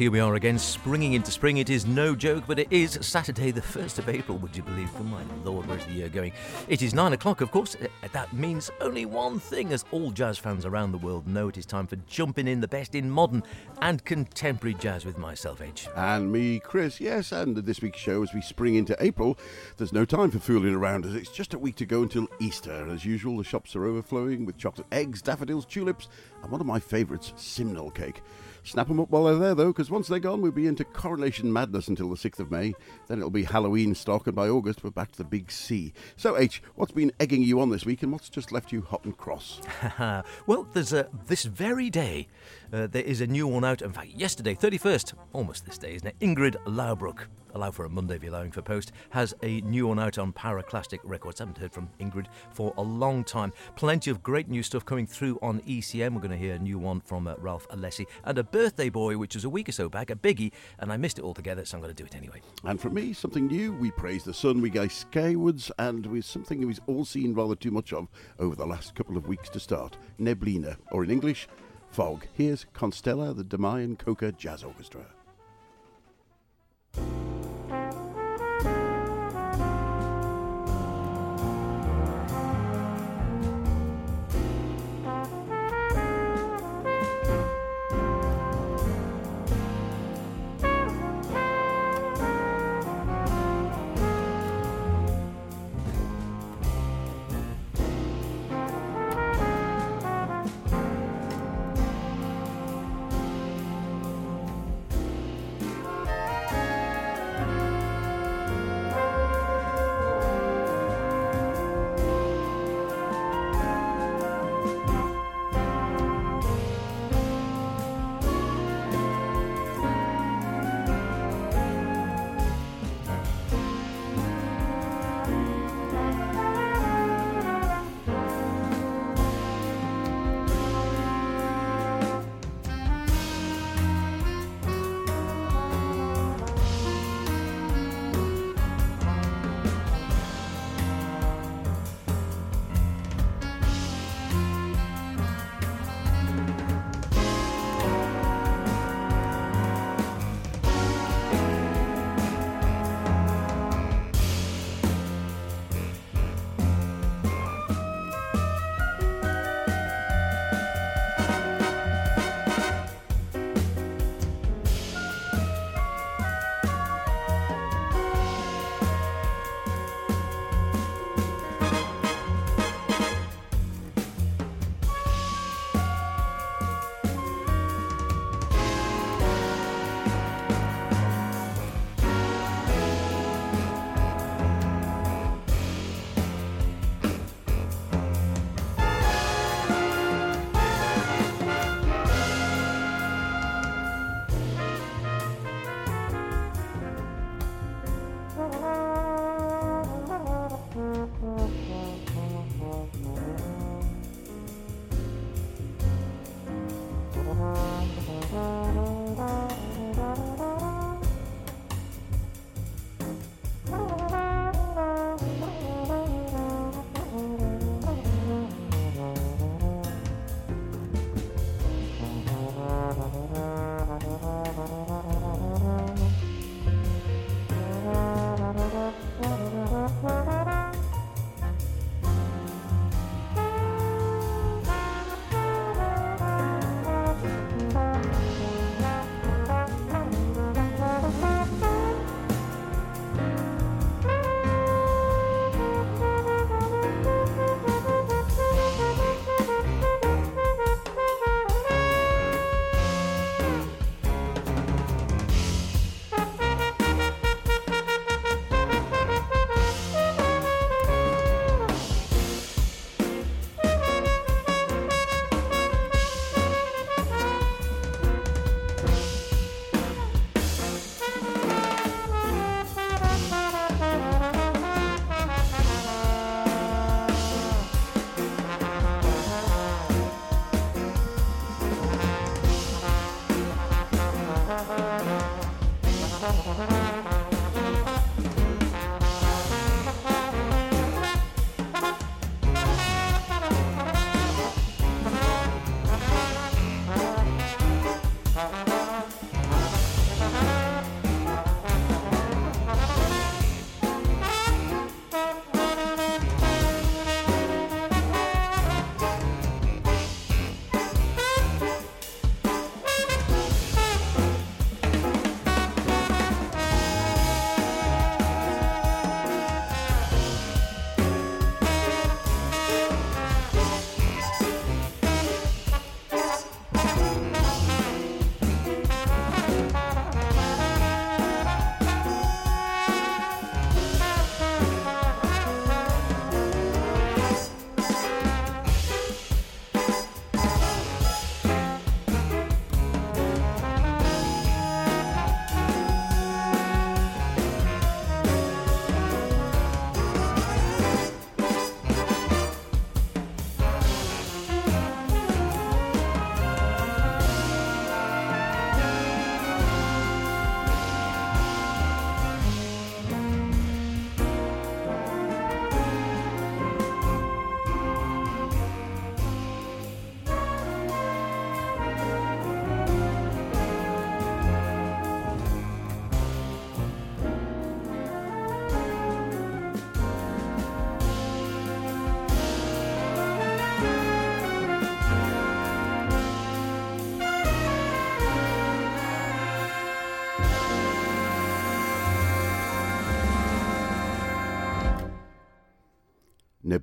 Here we are again, springing into spring. It is no joke, but it is Saturday, the 1st of April, would you believe? Oh my lord, where's the year going? It is 9 o'clock, of course. Uh, That means only one thing, as all jazz fans around the world know it is time for jumping in the best in modern and contemporary jazz with myself, Edge. And me, Chris, yes, and this week's show, as we spring into April, there's no time for fooling around as it's just a week to go until Easter. As usual, the shops are overflowing with chocolate eggs, daffodils, tulips, and one of my favourites, simnel cake. Snap 'em up while they're there, though, because once they're gone, we'll be into coronation madness until the 6th of May. Then it'll be Halloween stock, and by August, we're back to the big C. So, H, what's been egging you on this week, and what's just left you hot and cross? well, there's a this very day, uh, there is a new one out. In fact, yesterday, 31st, almost this day, isn't it? Ingrid Laubrock, allow for a Monday if you're allowing for post, has a new one out on Pyroclastic Records. I haven't heard from Ingrid for a long time. Plenty of great new stuff coming through on ECM. We're going to hear a new one from uh, Ralph Alessi and a birthday boy, which was a week or so back, a biggie, and I missed it altogether, so I'm going to do it anyway. And for me, something new. We praise the sun, we go skywards, and with something we've all seen rather too much of over the last couple of weeks to start. Neblina, or in English, fog. Here's Constella, the Damayan Coca Jazz Orchestra.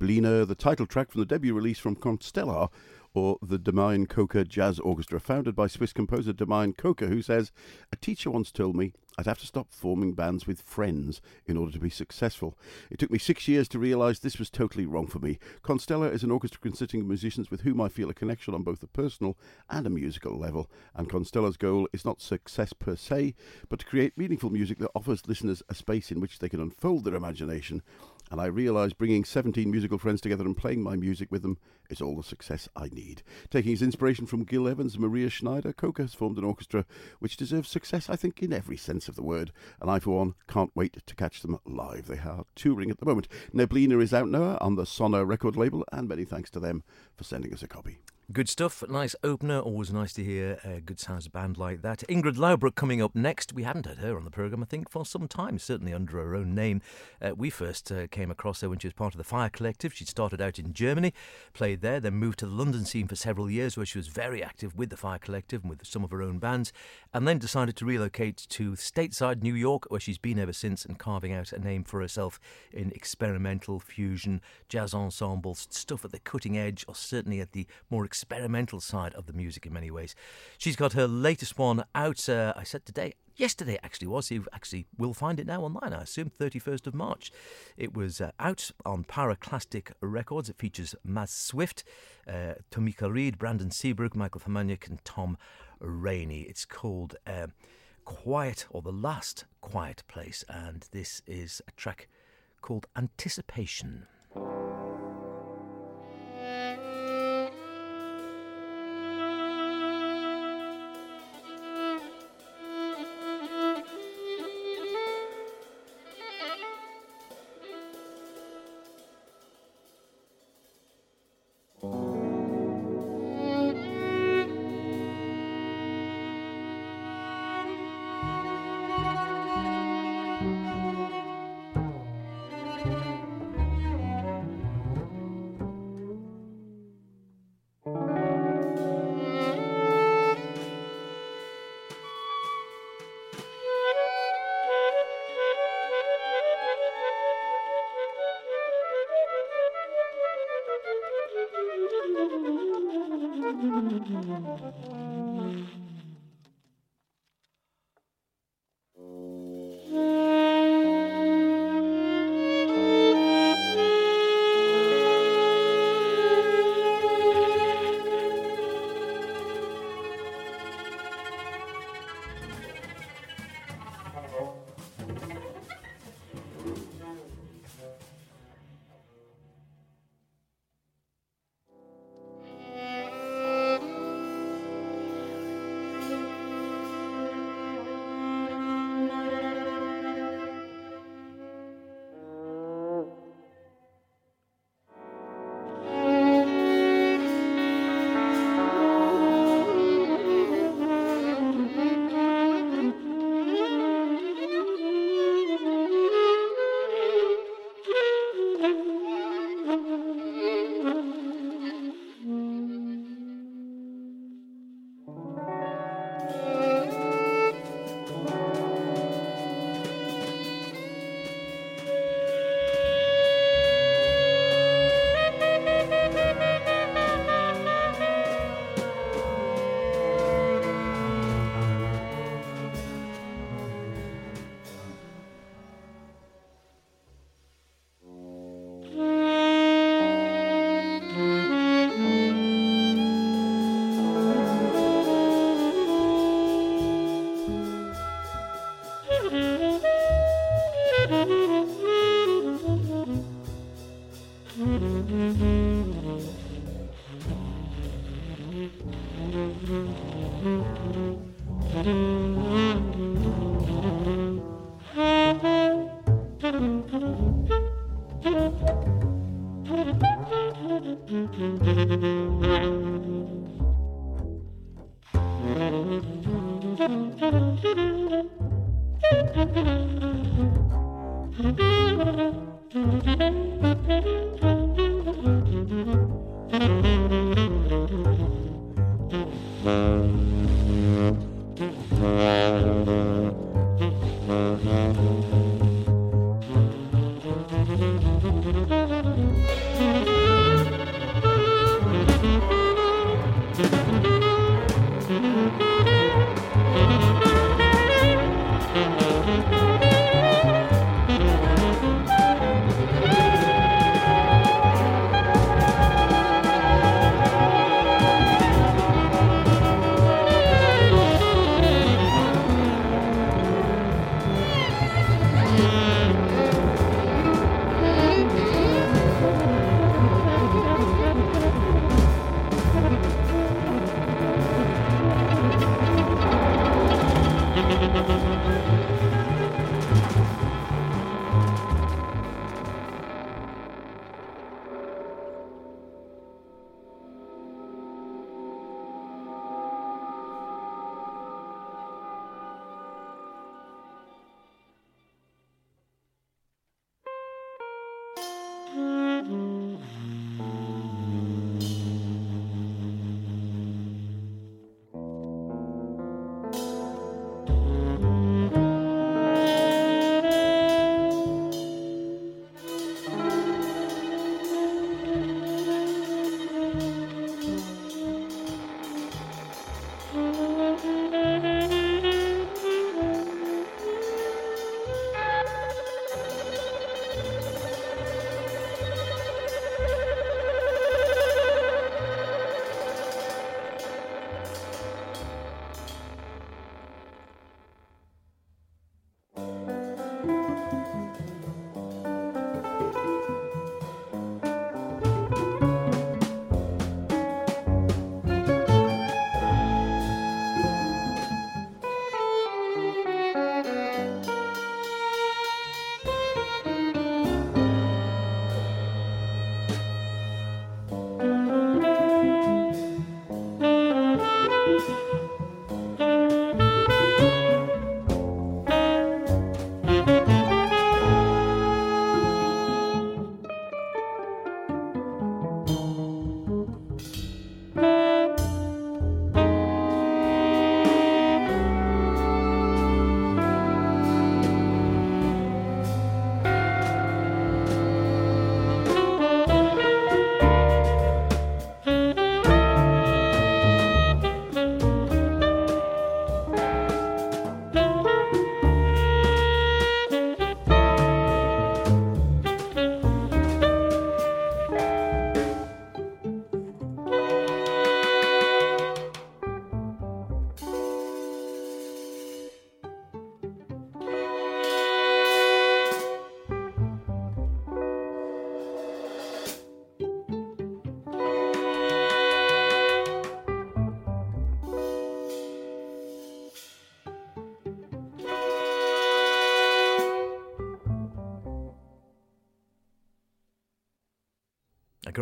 The title track from the debut release from Constellar, or the Demian Coca Jazz Orchestra, founded by Swiss composer Demian Coca, who says, A teacher once told me I'd have to stop forming bands with friends in order to be successful. It took me six years to realise this was totally wrong for me. Constellar is an orchestra consisting of musicians with whom I feel a connection on both a personal and a musical level, and Constellar's goal is not success per se, but to create meaningful music that offers listeners a space in which they can unfold their imagination and I realise bringing 17 musical friends together and playing my music with them is all the success I need. Taking his inspiration from Gil Evans and Maria Schneider, Coca has formed an orchestra which deserves success, I think, in every sense of the word, and I, for one, can't wait to catch them live. They are touring at the moment. Neblina is out now on the Sonor record label, and many thanks to them for sending us a copy. Good stuff. Nice opener. Always nice to hear a good sounds band like that. Ingrid Laubrock coming up next. We hadn't heard her on the programme, I think, for some time, certainly under her own name. Uh, we first uh, came across her when she was part of the Fire Collective. She started out in Germany, played there, then moved to the London scene for several years, where she was very active with the Fire Collective and with some of her own bands, and then decided to relocate to stateside New York, where she's been ever since and carving out a name for herself in experimental fusion, jazz ensembles, stuff at the cutting edge, or certainly at the more experimental side of the music in many ways. She's got her latest one out, uh, I said today, yesterday actually was. You actually will find it now online, I assume, 31st of March. It was uh, out on Pyroclastic Records. It features Maz Swift, uh, Tomeka Reid, Brandon Seabrook, Michael Formanek, and Tom Rainey. It's called uh, Quiet, or The Last Quiet Place, and this is a track called Anticipation.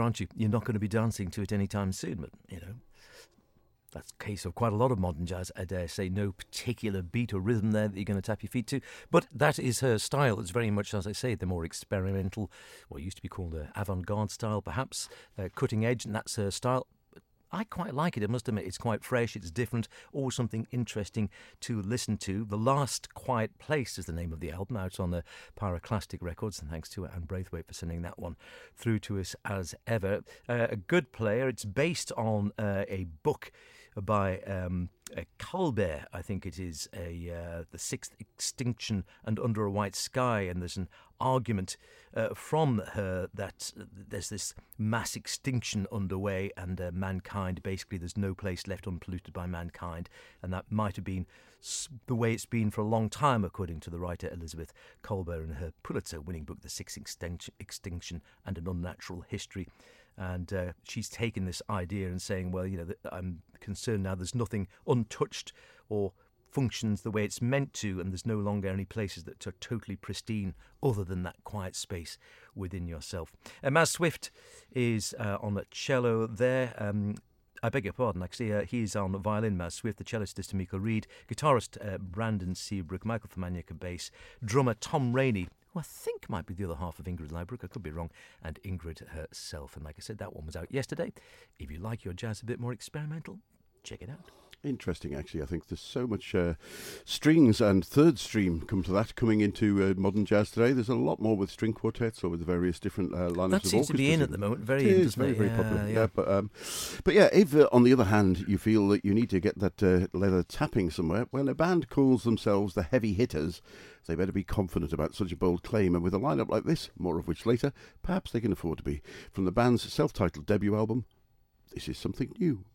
Grant you, you're not going to be dancing to it anytime soon, but, you know, that's the case of quite a lot of modern jazz. I dare say no particular beat or rhythm there that you're going to tap your feet to, but that is her style. It's very much, as I say, the more experimental, what used to be called uh, avant-garde style, perhaps uh, cutting edge, and that's her style. I quite like it, I must admit. It's quite fresh, it's different, always something interesting to listen to. The Last Quiet Place is the name of the album, out on the Pyroclastic Records, and thanks to Anne Braithwaite for sending that one through to us as ever. Uh, a good player. It's based on uh, a book by um, Kolbert, I think it is, a uh, the sixth extinction and under a white sky, and there's an argument uh, from her that there's this mass extinction underway, and uh, mankind basically there's no place left unpolluted by mankind, and that might have been the way it's been for a long time, according to the writer Elizabeth Kolbert in her Pulitzer-winning book *The Sixth Extinction and an Unnatural History*. And uh, she's taken this idea and saying, well, you know, I'm concerned now there's nothing untouched or functions the way it's meant to, and there's no longer any places that are totally pristine other than that quiet space within yourself. Uh, Maz Swift is uh, on the cello there. Um, I beg your pardon, actually. Uh, he's on violin, Maz Swift. The cellist is Tomeka Reid. Guitarist uh, Brandon Seabrook. Michael Formanek bass. Drummer Tom Rainey, who I think might be the other half of Ingrid Laubrock. I could be wrong. And Ingrid herself. And like I said, that one was out yesterday. If you like your jazz a bit more experimental, check it out. Interesting, actually. I think there's so much uh, strings and third stream come to that coming into uh, modern jazz today. There's a lot more with string quartets or with various different uh, lineups that seems to be in at the moment. Very, it in, is very, very yeah, popular. Yeah, yeah but um, but yeah, if uh, on the other hand you feel that you need to get that uh, leather tapping somewhere, well, a band calls themselves the Heavy Hitters. They better be confident about such a bold claim, and with a lineup like this, more of which later, perhaps they can afford to be. From the band's self-titled debut album, this is something new.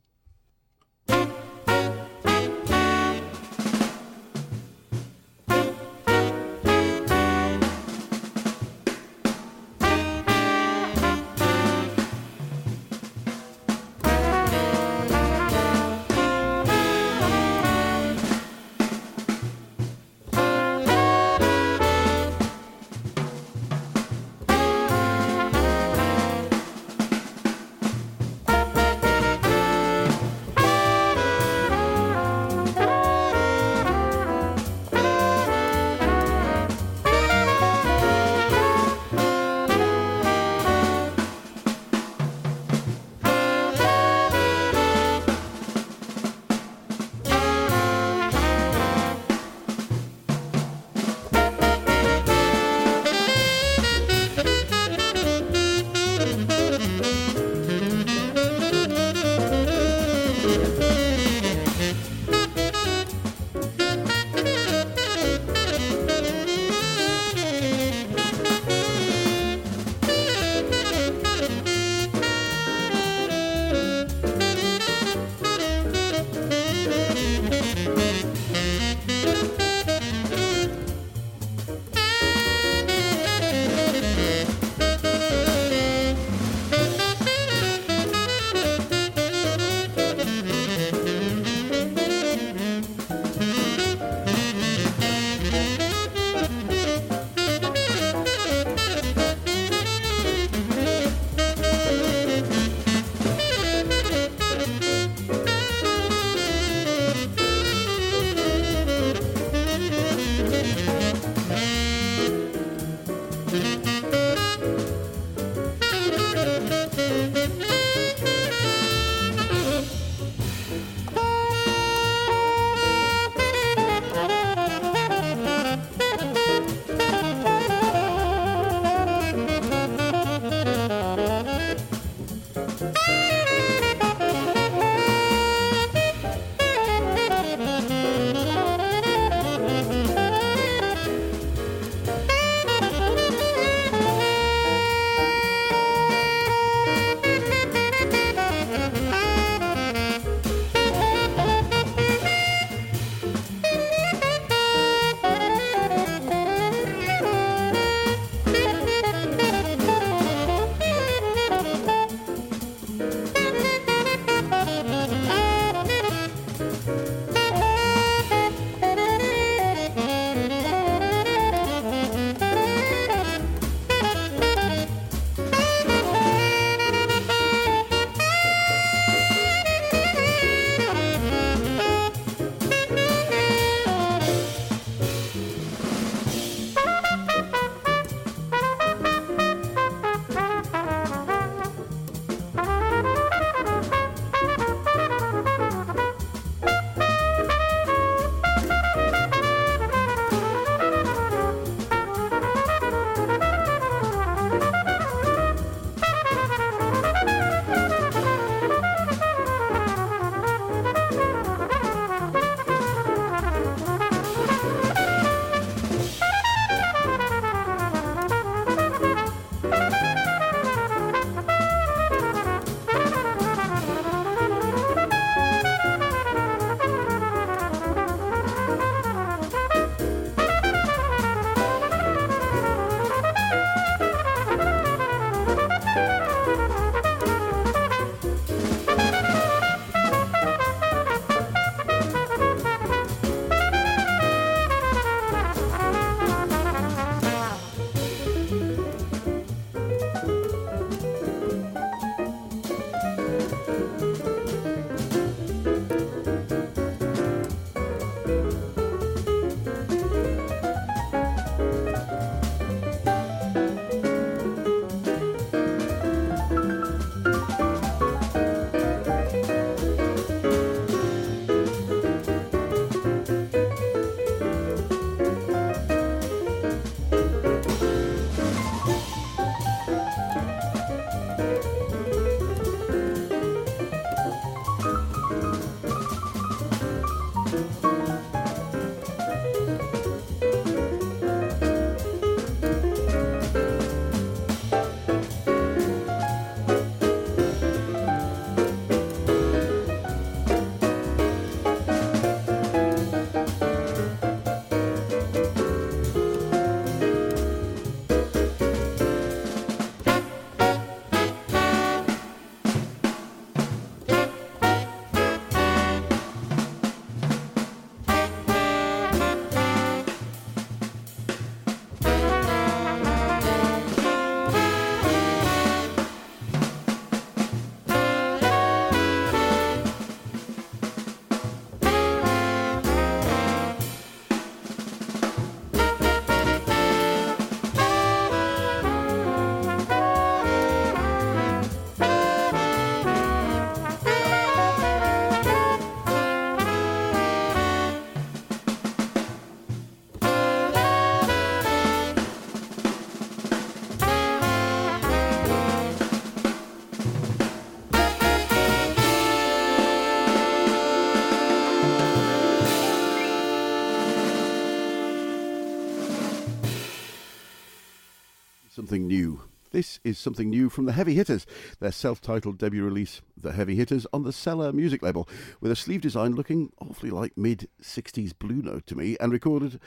Something new. This is something new from the Heavy Hitters, their self titled debut release, The Heavy Hitters, on the Cellar music label, with a sleeve design looking awfully like mid 60s Blue Note to me, and recorded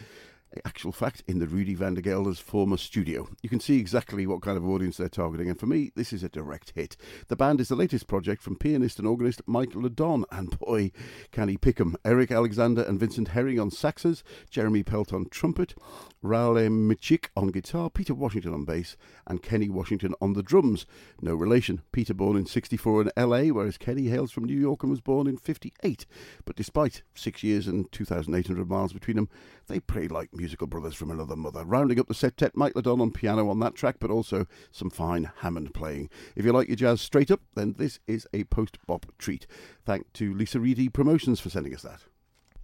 actual fact, in the Rudy van der Gelder's former studio. You can see exactly what kind of audience they're targeting, and for me, this is a direct hit. The band is the latest project from pianist and organist Mike LeDonne, and boy, can he pick 'em. Eric Alexander and Vincent Herring on saxes, Jeremy Pelt on trumpet, Raul Michik on guitar, Peter Washington on bass, and Kenny Washington on the drums. No relation. Peter born in 64 in LA, whereas Kenny hails from New York and was born in 58. But despite six years and 2,800 miles between them, they play like musical brothers from another mother. Rounding up the septet, Mike LeDonne on piano on that track, but also some fine Hammond playing. If you like your jazz straight up, then this is a post bop treat. Thank to Lisa Reedy Promotions for sending us that.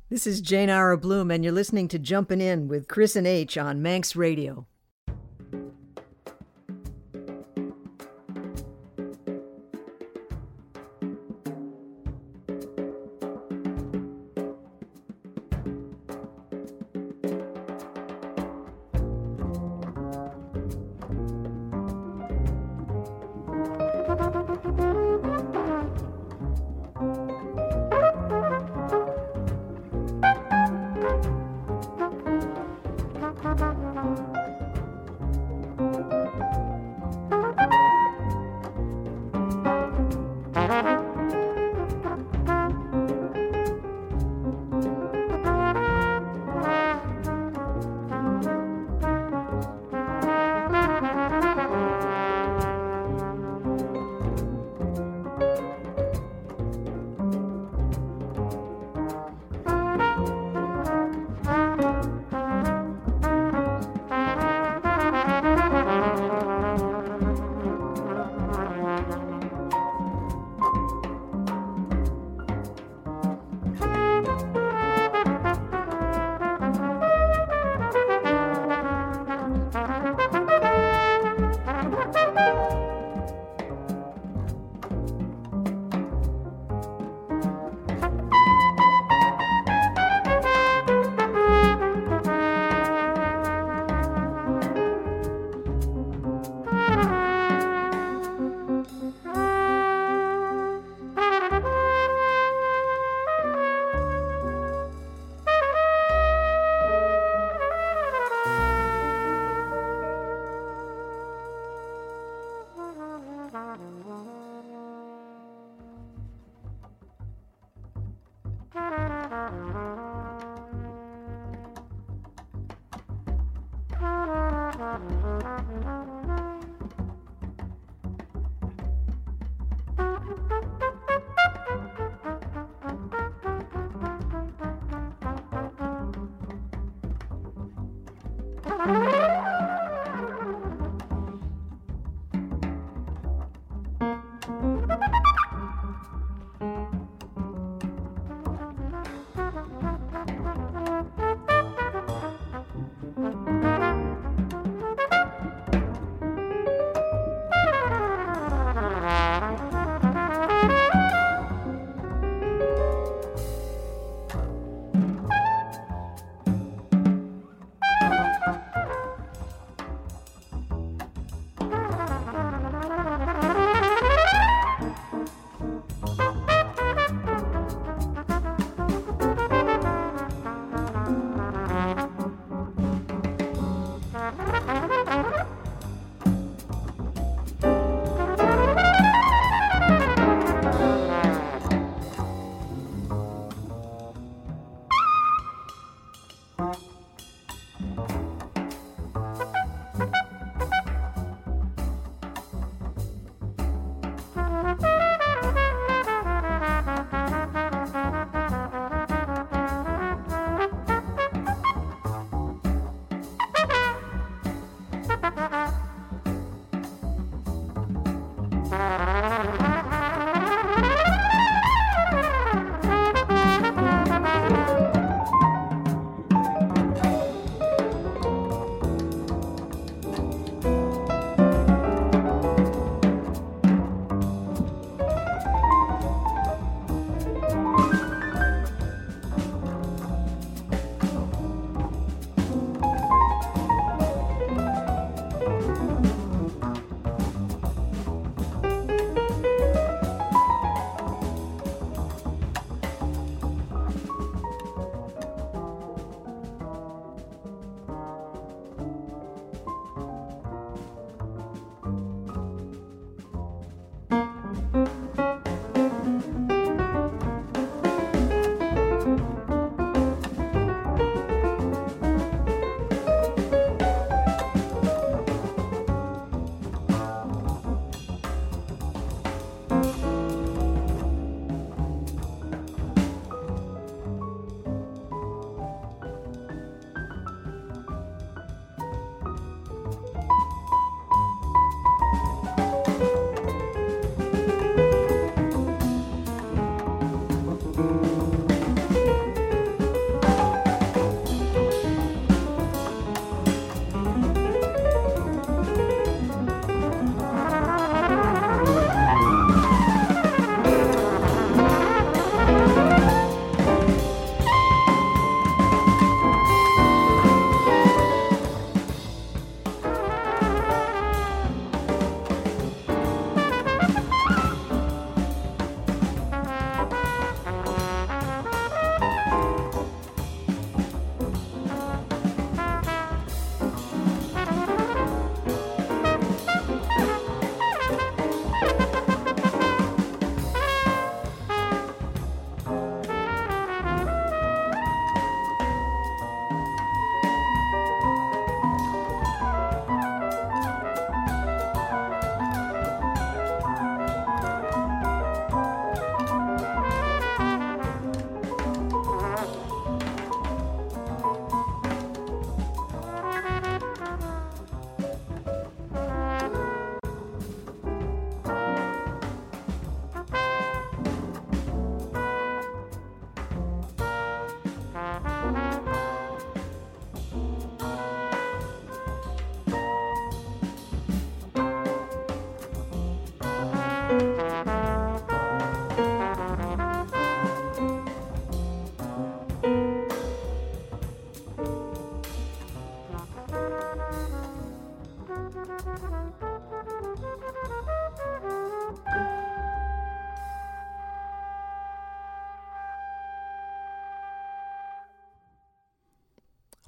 This is Jane Ira Bloom, and you're listening to Jumpin' In with Chris and H on Manx Radio.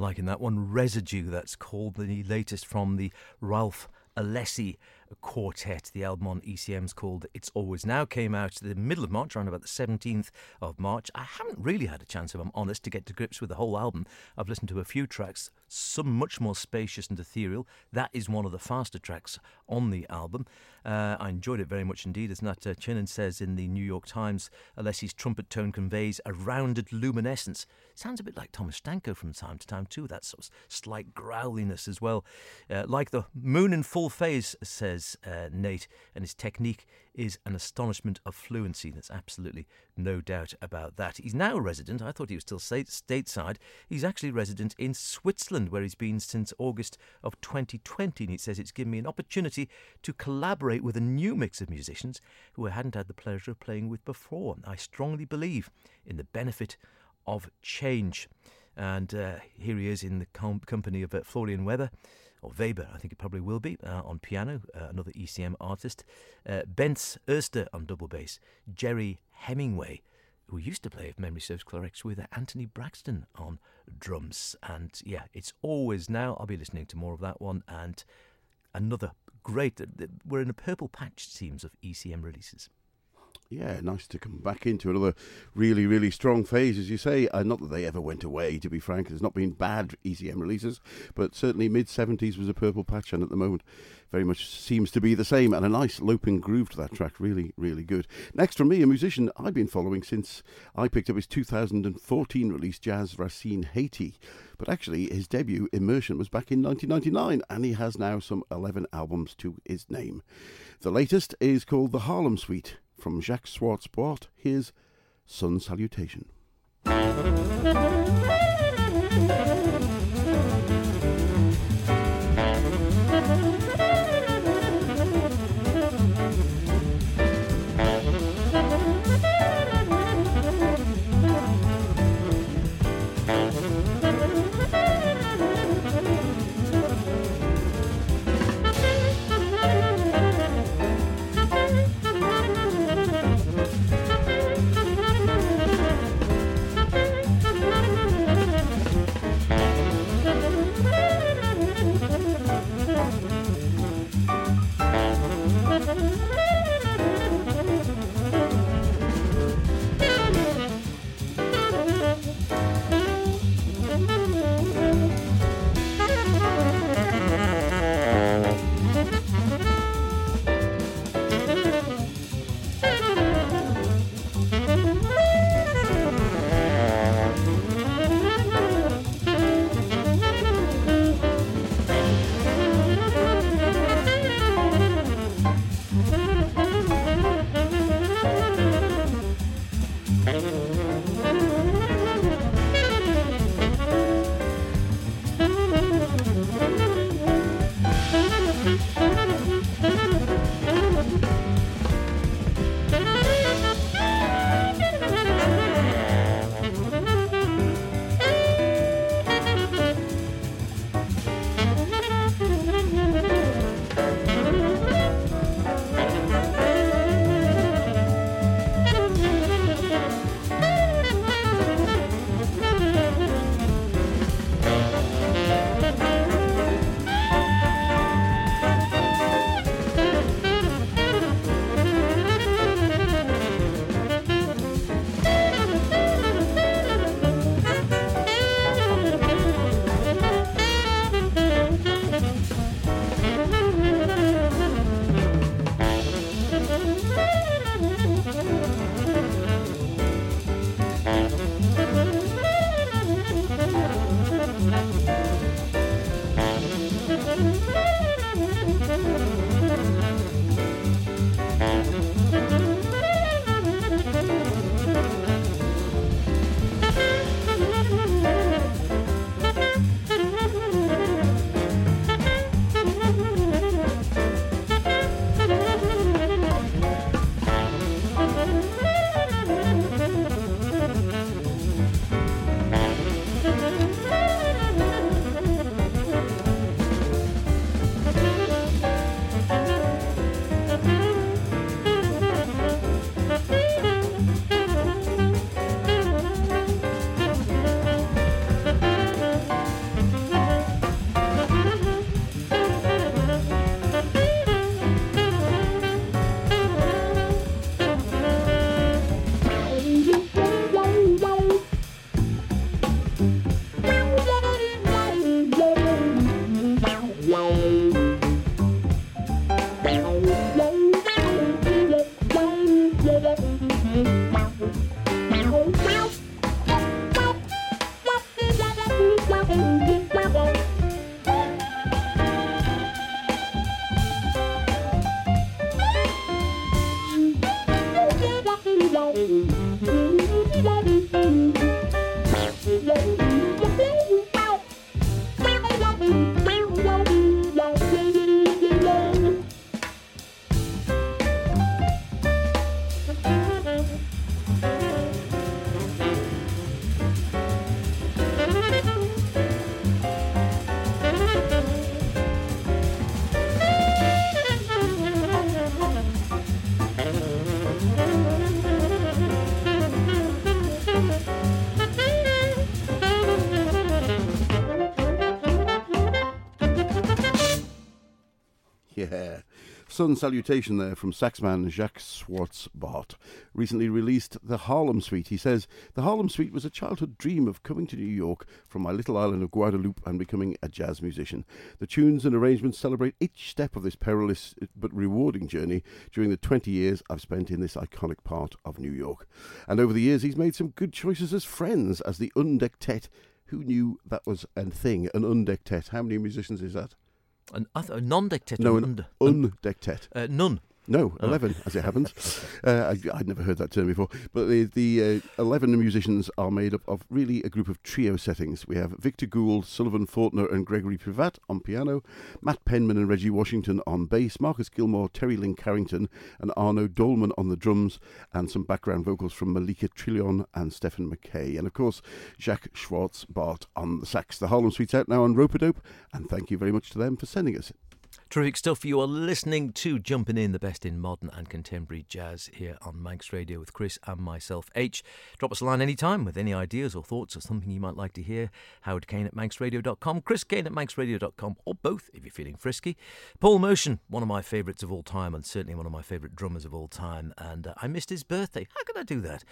Liking that one, Residue, that's called the latest from the Ralph Alessi quartet. The album on ECM's called It's Always Now came out the middle of March, around about the 17th of March. I haven't really had a chance, if I'm honest, to get to grips with the whole album. I've listened to a few tracks, some much more spacious and ethereal. That is one of the faster tracks on the album. Uh, I enjoyed it very much indeed. As Nat uh, Chinen says in the New York Times, Alessi's trumpet tone conveys a rounded luminescence. Sounds a bit like Thomas Stanko from time to time, too. That sort of slight growliness as well. Uh, like the moon in full phase, says uh, Nate, and his technique is an astonishment of fluency. There's absolutely no doubt about that. He's now a resident. I thought he was still stateside. He's actually resident in Switzerland, where he's been since August of 2020. And he says it's given me an opportunity to collaborate with a new mix of musicians who I hadn't had the pleasure of playing with before. I strongly believe in the benefit of change. And uh, here he is in the com- company of uh, Florian Weber or Weber, I think it probably will be, uh, on piano, uh, another ECM artist. Uh, Bänz Oester on double bass. Gerry Hemingway, who used to play, if memory serves correct, with Anthony Braxton on drums. And yeah, it's always now. I'll be listening to more of that one. And another great, we're in a purple patch, it seems, of ECM releases. Yeah, nice to come back into another really, really strong phase, as you say. Uh, not that they ever went away, to be frank. There's not been bad ECM releases, but certainly mid 70s was a purple patch, and at the moment, very much seems to be the same. And a nice loping groove to that track. Really, really good. Next from me, a musician I've been following since I picked up his 2014 release, Jazz Racine Haiti. But actually, his debut, Immersion, was back in 1999, and he has now some 11 albums to his name. The latest is called The Harlem Suite from Jacques Schwarz-Bart, here's Sun Salutation. Sun salutation there from saxman Jacques Schwarz-Bart. Recently released The Harlem Suite. He says, The Harlem Suite was a childhood dream of coming to New York from my little island of Guadeloupe and becoming a jazz musician. The tunes and arrangements celebrate each step of this perilous but rewarding journey during the 20 years I've spent in this iconic part of New York. And over the years, he's made some good choices as friends, as the Undectet. Who knew that was a thing, an Undectet? How many musicians is that? An, a non-dictator. No, an under, undectet. uh, none. No, Oh. 11, as it happens. Uh, I, I'd never heard that term before. But the, the uh, 11 musicians are made up of really a group of trio settings. We have Victor Gould, Sullivan Fortner, and Gregory Privat on piano, Matt Penman and Reggie Washington on bass, Marcus Gilmore, Terri Lyne Carrington, and Arnaud Dolmen on the drums, and some background vocals from Malika Tirolien and Stephen McKay. And of course, Jacques Schwarz-Bart on the sax. The Harlem Suite's out now on Ropeadope, and thank you very much to them for sending us. Terrific stuff. You are listening to Jumping In, the best in modern and contemporary jazz here on Manx Radio with Chris and myself, H. Drop us a line anytime with any ideas or thoughts or something you might like to hear. Howard Kane at manxradio.com, Chris Kane at manxradio.com, or both if you're feeling frisky. Paul Motian, one of my favourites of all time and certainly one of my favourite drummers of all time. And uh, I missed his birthday. How could I do that?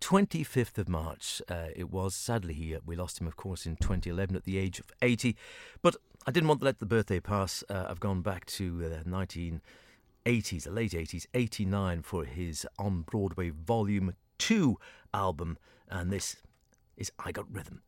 25th of March uh, it was. Sadly, he, uh, we lost him, of course, in 2011 at the age of 80. But I didn't want to let the birthday pass. Uh, I've gone back to uh, 1980s, the late 80s, 89 for his On Broadway Volume 2 album. And this is I Got Rhythm.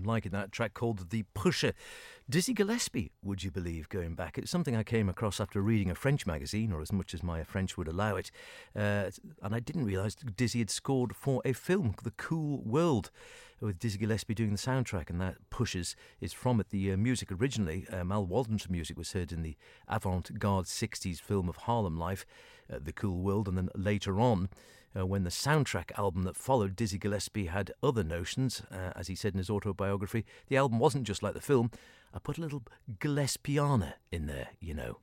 I'm liking that track called The Pusher. Dizzy Gillespie, would you believe, going back? It's something I came across after reading a French magazine, or as much as my French would allow it. Uh, and I didn't realise Dizzy had scored for a film, The Cool World, with Dizzy Gillespie doing the soundtrack, and that Pushers is from it. The uh, music originally, uh, Mal Waldron's music, was heard in the avant garde 60s film of Harlem Life, uh, The Cool World, and then later on, uh, when the soundtrack album that followed, Dizzy Gillespie had other notions. Uh, as he said in his autobiography, the album wasn't just like the film. I put a little Gillespiana in there, you know.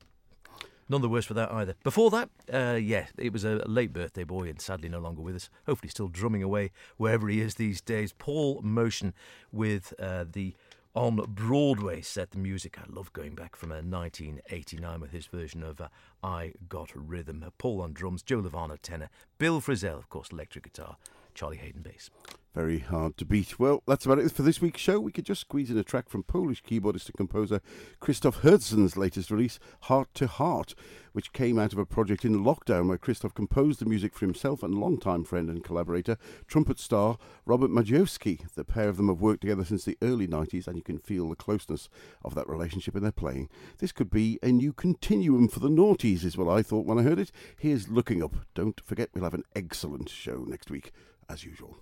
None the worse for that either. Before that, uh, yeah, it was a late birthday boy and sadly no longer with us. Hopefully, still drumming away wherever he is these days. Paul Motian with uh, the on Broadway set the music. I love going back from uh, 1989 with his version of uh, I Got Rhythm. Paul on drums, Joe Lovano tenor, Bill Frisell, of course, electric guitar, Charlie Haden bass. Very hard to beat. Well, that's about it for this week's show. We could just squeeze in a track from Polish keyboardist and composer Krzysztof Herdzin's latest release, Heart to Heart, which came out of a project in lockdown where Krzysztof composed the music for himself and longtime friend and collaborator, trumpet star Robert Majewski. The pair of them have worked together since the early 90s, and you can feel the closeness of that relationship in their playing. This could be a new continuum for the noughties, is what I thought when I heard it. Here's Looking Up. Don't forget, we'll have an excellent show next week, as usual.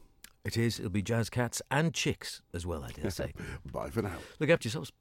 It is. It'll be jazz cats and chicks as well, I dare say. Bye for now. Look after yourselves.